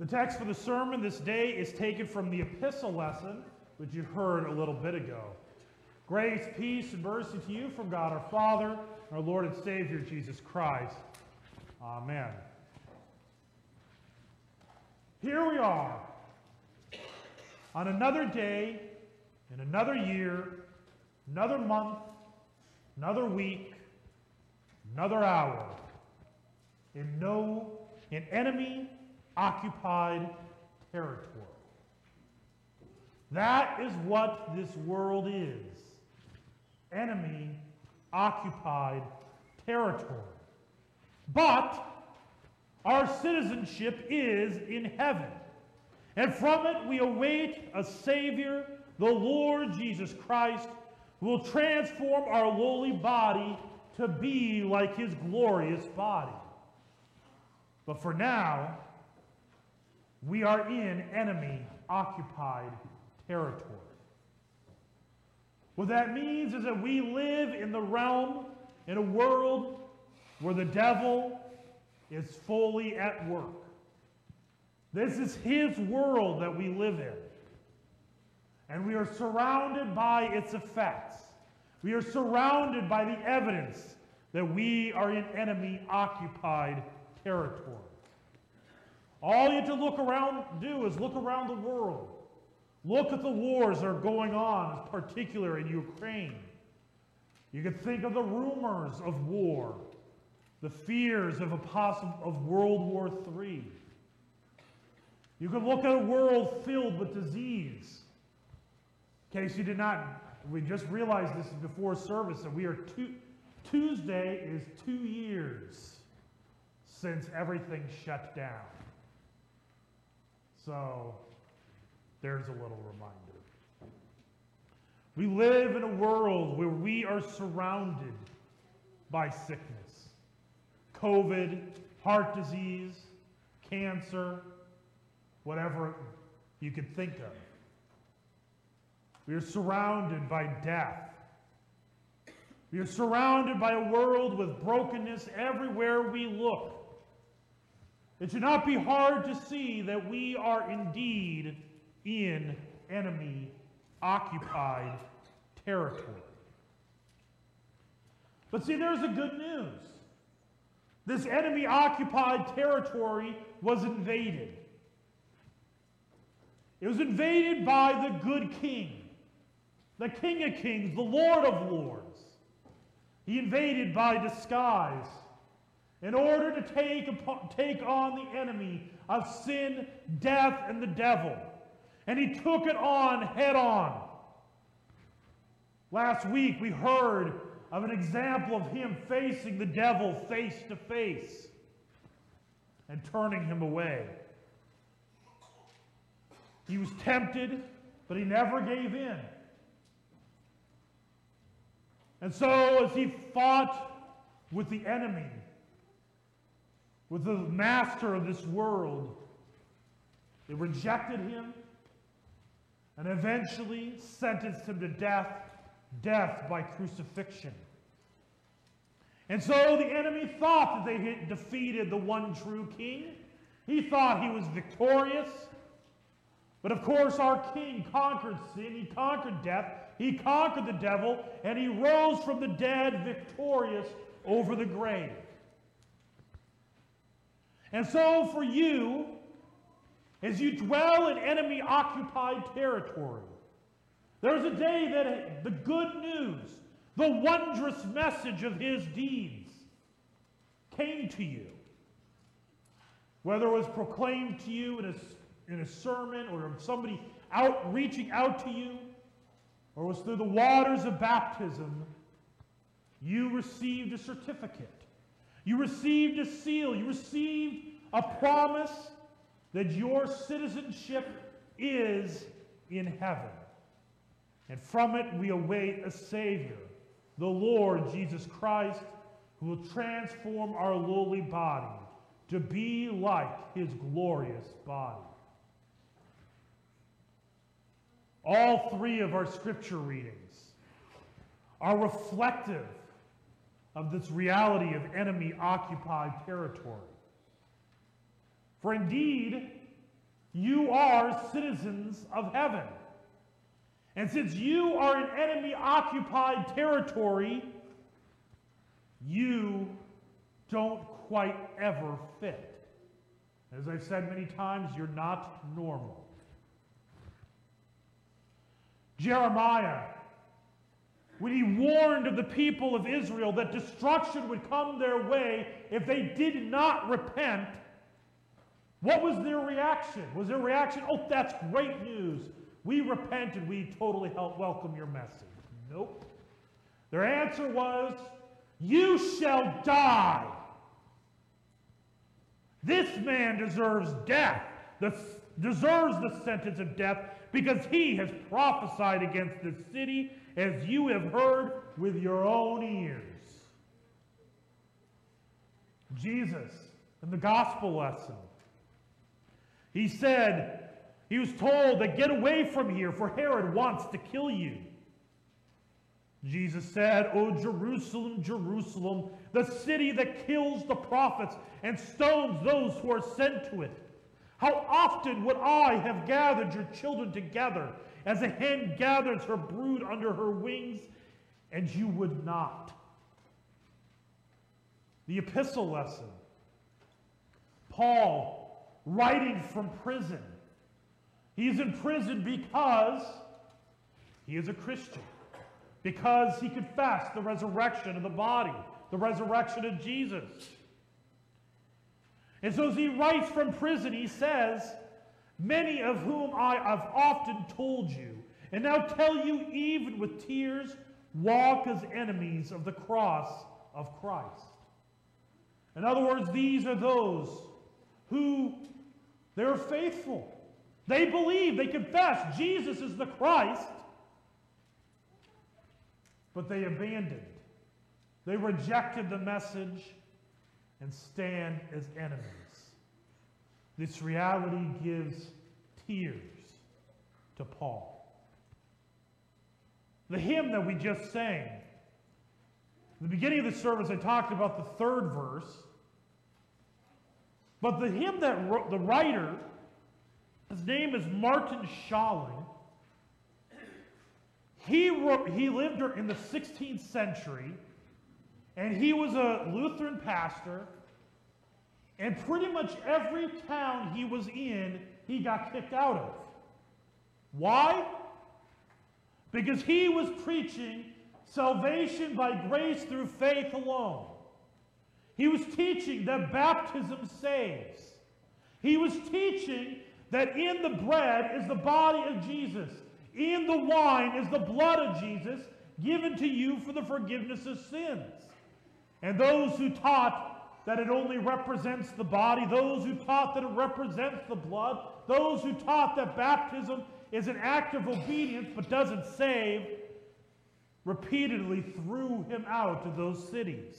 The text for the sermon this day is taken from the epistle lesson, which you heard a little bit ago. Grace, peace, and mercy to you from God our Father, our Lord and Savior, Jesus Christ. Amen. Here we are on another day, in another year, another month, another week, another hour, in no, in enemy occupied territory. That is what this world is enemy occupied territory. But our citizenship is in heaven. And from it we await a Savior, the Lord Jesus Christ, who will transform our lowly body to be like his glorious body. But for now, we are in enemy occupied territory. What that means is that we live in the realm, in a world where the devil is fully at work. This is his world that we live in. And we are surrounded by its effects. We are surrounded by the evidence that we are in enemy occupied territory. All you have to look around, do is look around the world. Look at the wars that are going on, particularly in Ukraine. You can think of the rumors of war, the fears of a possible of World War III. You can look at a world filled with disease. In case you did not, we just realized this before service that we are two, Tuesday is two years since everything shut down. So there's a little reminder. We live in a world where we are surrounded by sickness COVID, heart disease, cancer, whatever you could think of. We are surrounded by death. We are surrounded by a world with brokenness everywhere we look. It should not be hard to see that we are indeed in enemy occupied territory. But see, there's a good news. This enemy occupied territory was invaded. It was invaded by the good king, the king of kings, the lord of lords. He invaded by disguise in order to take, upon, take on the enemy of sin, death, and the devil. And he took it on head on. Last week we heard of an example of him facing the devil face to face and turning him away. He was tempted, but he never gave in. And so, as he fought with the enemy, with the master of this world, they rejected him and eventually sentenced him to death, death by crucifixion. And so the enemy thought that they had defeated the one true king. He thought he was victorious. But of course, our king conquered sin, he conquered death, he conquered the devil, and he rose from the dead victorious over the grave. And so, for you, as you dwell in enemy occupied territory, there's a day that the good news, the wondrous message of his deeds, came to you. Whether it was proclaimed to you in a, in a sermon or somebody out reaching out to you, or was through the waters of baptism, you received a certificate. You received a seal. You received a promise that your citizenship is in heaven. And from it we await a Savior, the Lord Jesus Christ, who will transform our lowly body to be like his glorious body. All three of our scripture readings are reflective of this reality of enemy occupied territory. For indeed, You are citizens of heaven. And since you are in enemy occupied territory, you don't quite ever fit. As I've said many times, you're not normal. Jeremiah, when he warned of the people of Israel that destruction would come their way if they did not repent, what was their reaction? Was their reaction, oh, that's great news. We repent and we totally help welcome your message. Nope. Their answer was, you shall die. This man deserves death, the, deserves the sentence of death because he has prophesied against this city as you have heard with your own ears. Jesus, in the gospel lesson, he said, he was told that get away from here, for Herod wants to kill you. Jesus said, O Jerusalem, Jerusalem, the city that kills the prophets and stones those who are sent to it. How often would I have gathered your children together as a hen gathers her brood under her wings, and you would not? The epistle lesson. Paul, writing from prison. He's in prison because he is a Christian, because he confessed the resurrection of the body, the resurrection of Jesus. And so as he writes from prison, he says, Many of whom I have often told you, and now tell you even with tears, walk as enemies of the cross of Christ. In other words, these are those who they're faithful. They believe, they confess Jesus is the Christ, but they abandoned. They rejected the message and stand as enemies. This reality gives tears to Paul. The hymn that we just sang, the beginning of the service, I talked about the third verse. But the hymn that wrote, the writer, his name is Martin Schalling. He, wrote, he lived in the 16th century and he was a Lutheran pastor. And pretty much every town he was in, he got kicked out of. Why? Because he was preaching salvation by grace through faith alone. He was teaching that baptism saves. He was teaching that in the bread is the body of Jesus, in the wine is the blood of Jesus given to you for the forgiveness of sins. And those who taught that it only represents the body, those who taught that it represents the blood, those who taught that baptism is an act of obedience but doesn't save, repeatedly threw him out of those cities.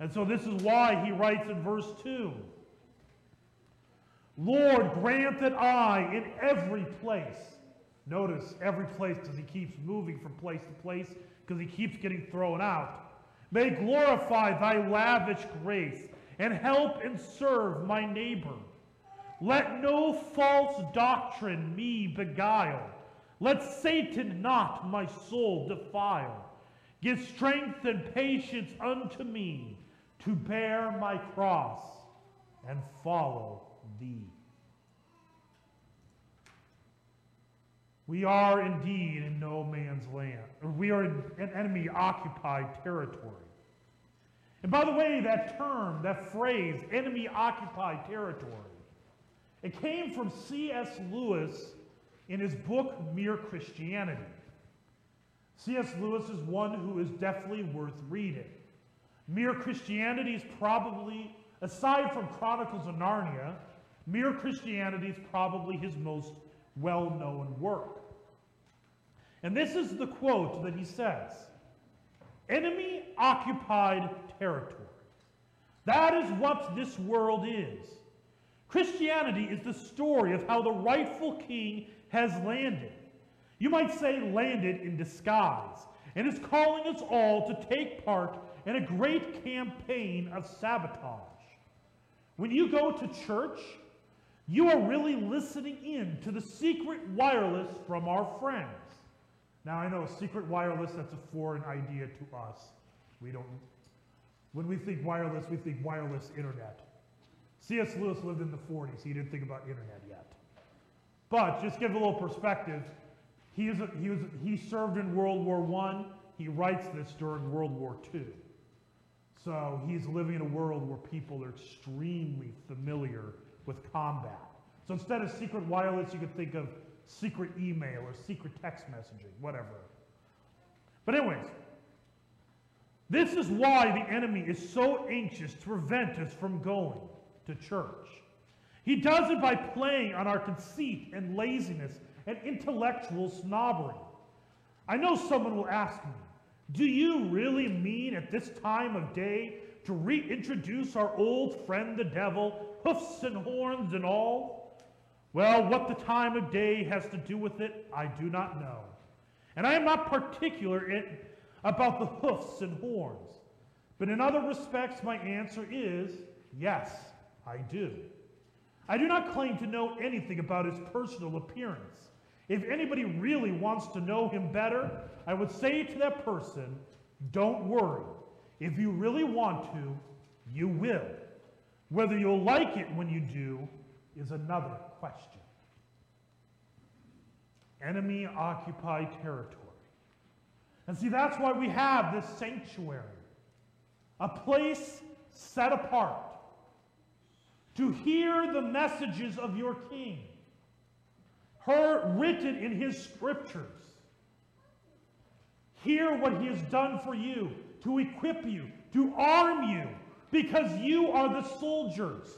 And so this is why he writes in verse 2 Lord, grant that I in every place, notice every place because he keeps moving from place to place because he keeps getting thrown out may glorify thy lavish grace and help and serve my neighbor. Let no false doctrine me beguile. Let Satan not my soul defile. Give strength and patience unto me to bear my cross and follow thee. We are indeed in no man's land. We are in an enemy occupied territory. And by the way, that term, that phrase, enemy occupied territory, it came from C.S. Lewis in his book, Mere Christianity. C.S. Lewis is one who is definitely worth reading. Mere Christianity is probably, aside from Chronicles of Narnia, Mere Christianity is probably his most well known work. And this is the quote that he says Enemy occupied territory. That is what this world is. Christianity is the story of how the rightful king has landed. You might say landed in disguise, and is calling us all to take part in a great campaign of sabotage. When you go to church, you are really listening in to the secret wireless from our friends. Now, I know secret wireless, that's a foreign idea to us. We don't, when we think wireless, we think wireless internet. C.S. Lewis lived in the 40s. He didn't think about internet yet. But just give a little perspective. He, is a, he, was, he served in World War I. He writes this during World War II. So he's living in a world where people are extremely familiar with combat. So instead of secret wireless, you could think of secret email or secret text messaging, whatever. But anyways, this is why the enemy is so anxious to prevent us from going to church. He does it by playing on our conceit and laziness and intellectual snobbery. I know someone will ask me, do you really mean at this time of day to reintroduce our old friend the devil, hoofs and horns and all? Well, what the time of day has to do with it, I do not know. And I am not particular in, about the hoofs and horns. But in other respects, my answer is yes, I do. I do not claim to know anything about his personal appearance. If anybody really wants to know him better, I would say to that person, don't worry. If you really want to, you will. Whether you'll like it when you do is another question. Enemy occupied territory. And see, that's why we have this sanctuary, a place set apart to hear the messages of your king, heard written in his scriptures. Hear what he has done for you, to equip you, to arm you, because you are the soldiers.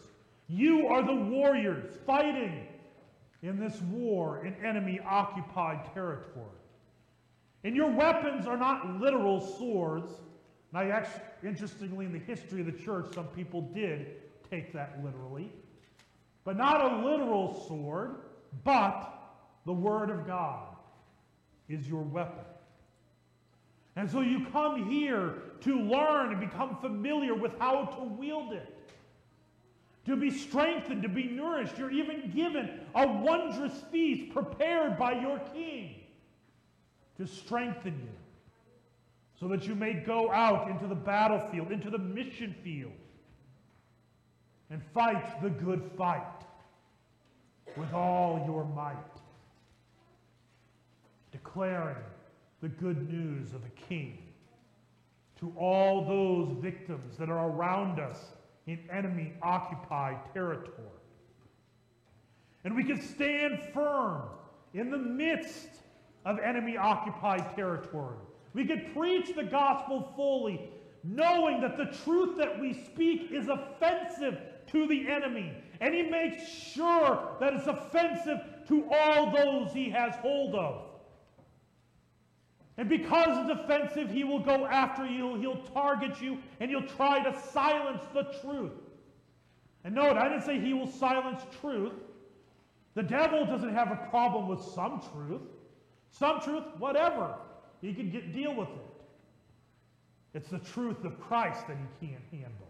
You are the warriors fighting in this war in enemy occupied territory. And your weapons are not literal swords. Now, actually, interestingly, in the history of the church, some people did take that literally. But not a literal sword, but the Word of God is your weapon. And so you come here to learn and become familiar with how to wield it. To be strengthened, to be nourished. You're even given a wondrous feast prepared by your king to strengthen you so that you may go out into the battlefield, into the mission field, and fight the good fight with all your might, declaring the good news of the King to all those victims that are around us in enemy occupied territory. And we can stand firm in the midst of enemy occupied territory. We can preach the gospel fully, knowing that the truth that we speak is offensive to the enemy. And he makes sure that it's offensive to all those he has hold of. And because it's offensive, he will go after you, he'll target you, and he'll try to silence the truth. And note, I didn't say he will silence truth. The devil doesn't have a problem with some truth. Some truth, whatever. He can get, deal with it. It's the truth of Christ that he can't handle.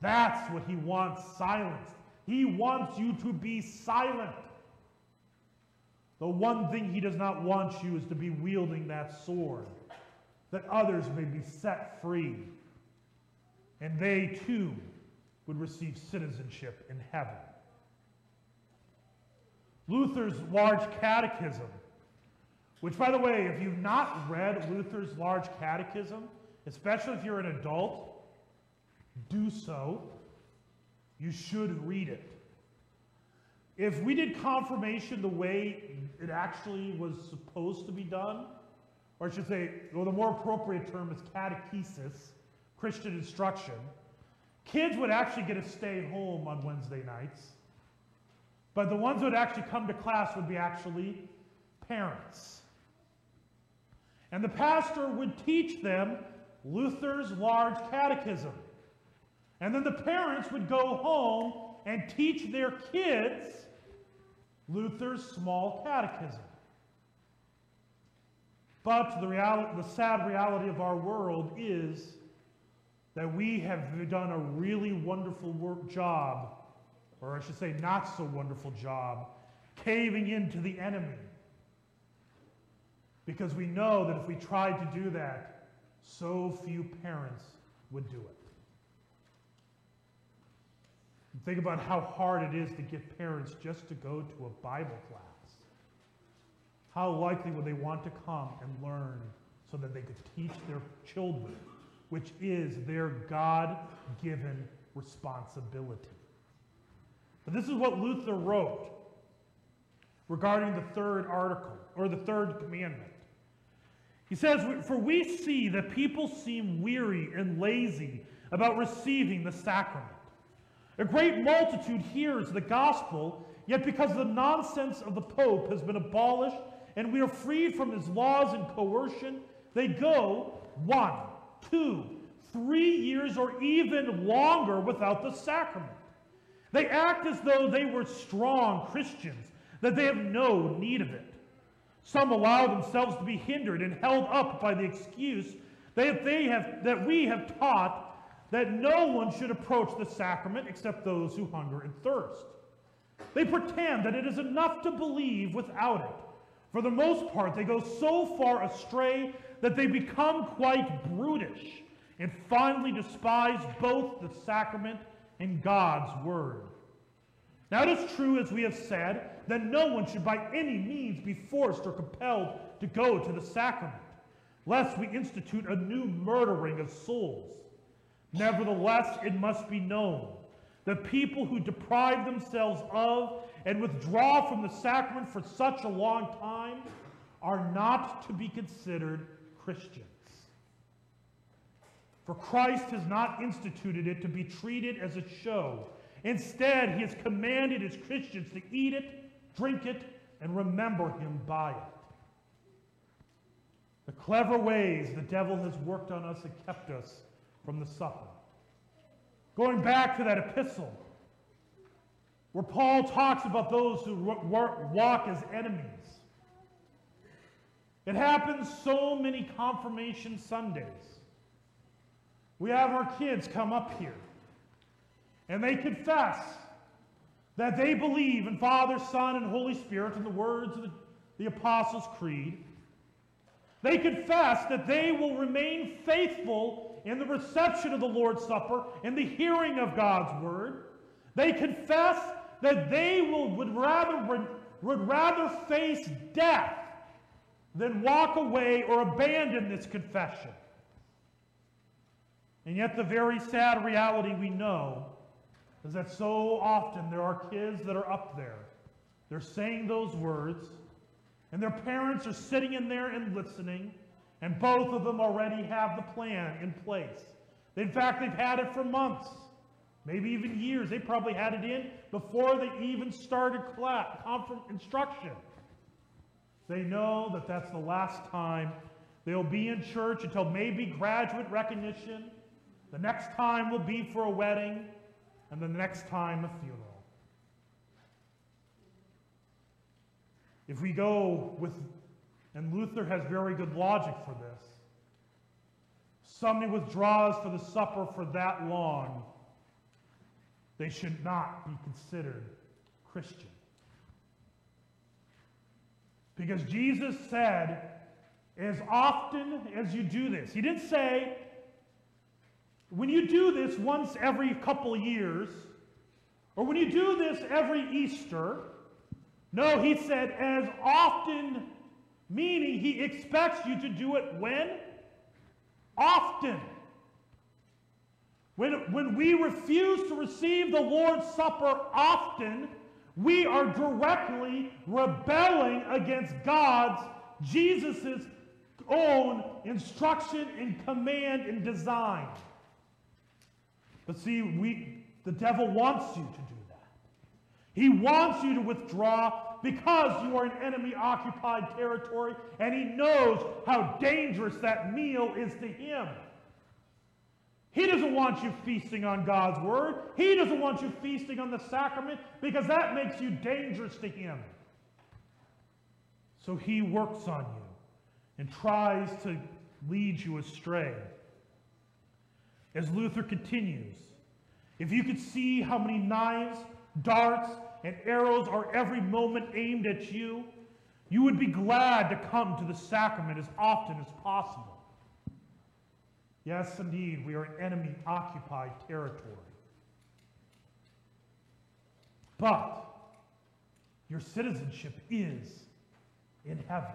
That's what he wants silenced. He wants you to be silent. The one thing he does not want you is to be wielding that sword, that others may be set free, and they too would receive citizenship in heaven. Luther's large catechism, which, by the way, if you've not read Luther's large catechism, especially if you're an adult, do so. You should read it. If we did confirmation the way it actually was supposed to be done, or I should say, well, the more appropriate term is catechesis, Christian instruction, kids would actually get to stay home on Wednesday nights. But the ones that would actually come to class would be actually parents. And the pastor would teach them Luther's large catechism. And then the parents would go home and teach their kids Luther's small catechism. But the, reality, the sad reality of our world is that we have done a really wonderful work job or I should say, not so wonderful job, caving into the enemy. Because we know that if we tried to do that, so few parents would do it. And think about how hard it is to get parents just to go to a Bible class. How likely would they want to come and learn so that they could teach their children, which is their God given responsibility? But this is what Luther wrote regarding the third article, or the third commandment. He says, For we see that people seem weary and lazy about receiving the sacrament. A great multitude hears the gospel, yet because the nonsense of the Pope has been abolished and we are freed from his laws and coercion, they go one, two, three years, or even longer without the sacrament. They act as though they were strong Christians, that they have no need of it. Some allow themselves to be hindered and held up by the excuse that, they have, that we have taught that no one should approach the sacrament except those who hunger and thirst. They pretend that it is enough to believe without it. For the most part, they go so far astray that they become quite brutish and finally despise both the sacrament and God's word. Now, it is true, as we have said, that no one should by any means be forced or compelled to go to the sacrament, lest we institute a new murdering of souls. Nevertheless, it must be known that people who deprive themselves of and withdraw from the sacrament for such a long time are not to be considered Christians. For Christ has not instituted it to be treated as a show. Instead, he has commanded his Christians to eat it, drink it, and remember him by it. The clever ways the devil has worked on us and kept us from the supper. Going back to that epistle, where Paul talks about those who walk as enemies. It happens so many confirmation Sundays. We have our kids come up here and they confess that they believe in Father, Son, and Holy Spirit in the words of the, the Apostles' Creed. They confess that they will remain faithful in the reception of the Lord's Supper, in the hearing of God's Word. They confess that they will, would, rather, would rather face death than walk away or abandon this confession. And yet, the very sad reality we know is that so often there are kids that are up there. They're saying those words, and their parents are sitting in there and listening, and both of them already have the plan in place. In fact, they've had it for months, maybe even years. They probably had it in before they even started class, instruction. They know that that's the last time they'll be in church until maybe graduate recognition. The next time will be for a wedding and the next time a funeral. If we go with, and Luther has very good logic for this, somebody withdraws for the supper for that long, they should not be considered Christian. Because Jesus said, as often as you do this, he didn't say, when you do this once every couple years, or when you do this every Easter, no, he said, as often, meaning he expects you to do it when? Often. When, when we refuse to receive the Lord's Supper often, we are directly rebelling against God's, Jesus' own instruction and command and design. But see, we, the devil wants you to do that. He wants you to withdraw because you are in enemy occupied territory and he knows how dangerous that meal is to him. He doesn't want you feasting on God's word. He doesn't want you feasting on the sacrament because that makes you dangerous to him. So he works on you and tries to lead you astray. As Luther continues, if you could see how many knives darts, and arrows are every moment aimed at you, you would be glad to come to the sacrament as often as possible. Yes, indeed, we are enemy occupied territory. But your citizenship is in heaven.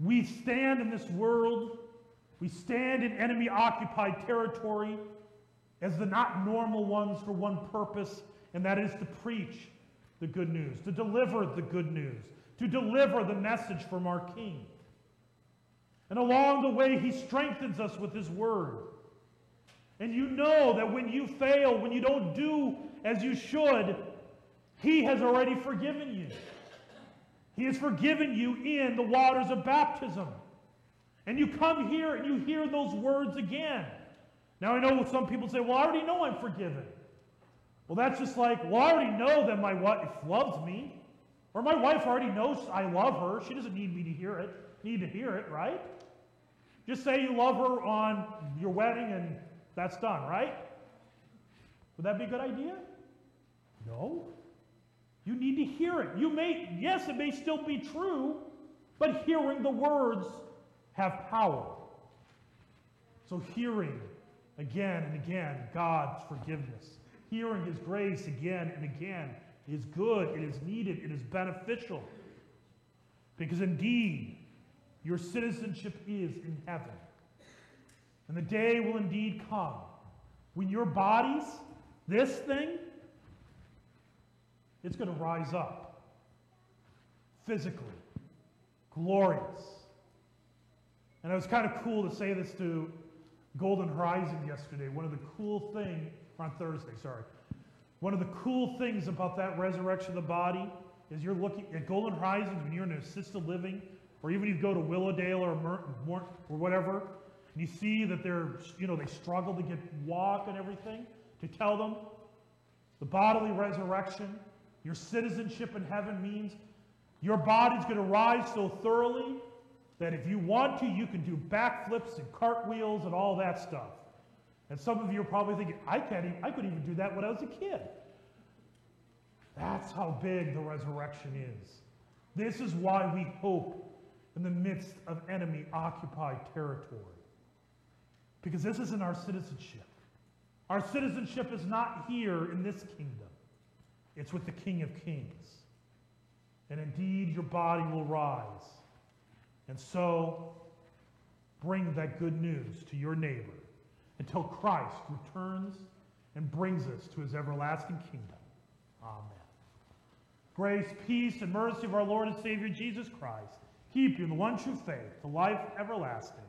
We stand in this world, we stand in enemy occupied territory as the not normal ones for one purpose, and that is to preach the good news, to deliver the good news, to deliver the message from our King. And along the way, he strengthens us with his word. And you know that when you fail, when you don't do as you should, he has already forgiven you. He has forgiven you in the waters of baptism. And you come here and you hear those words again. Now, I know some people say, well, I already know I'm forgiven. Well, that's just like, well, I already know that my wife loves me. Or my wife already knows I love her. She doesn't need me to hear it, need to hear it, right? Just say you love her on your wedding and that's done, right? Would that be a good idea? No. You need to hear it. You may, yes, it may still be true, but hearing the words have power. So hearing again and again God's forgiveness, hearing his grace again and again is good, it is needed, it is beneficial. Because indeed, your citizenship is in heaven. And the day will indeed come when your bodies, this thing, it's going to rise up physically, glorious. And it was kind of cool to say this to Golden Horizon yesterday. One of the cool things, on Thursday, sorry. One of the cool things about that resurrection of the body is you're looking at Golden Horizons when you're in assisted living, or even you go to Willowdale or, Mer- or whatever, and you see that they're, you know, they struggle to get walk and everything, to tell them the bodily resurrection, your citizenship in heaven means your body's going to rise so thoroughly that if you want to, you can do backflips and cartwheels and all that stuff. And some of you are probably thinking, I can't even, I couldn't even do that when I was a kid. That's how big the resurrection is. This is why we hope in the midst of enemy occupied territory. Because this isn't our citizenship. Our citizenship is not here in this kingdom, it's with the King of Kings. And indeed, your body will rise. And so, bring that good news to your neighbor until Christ returns and brings us to his everlasting kingdom. Amen. Grace, peace, and mercy of our Lord and Savior Jesus Christ keep you in the one true faith, the life everlasting.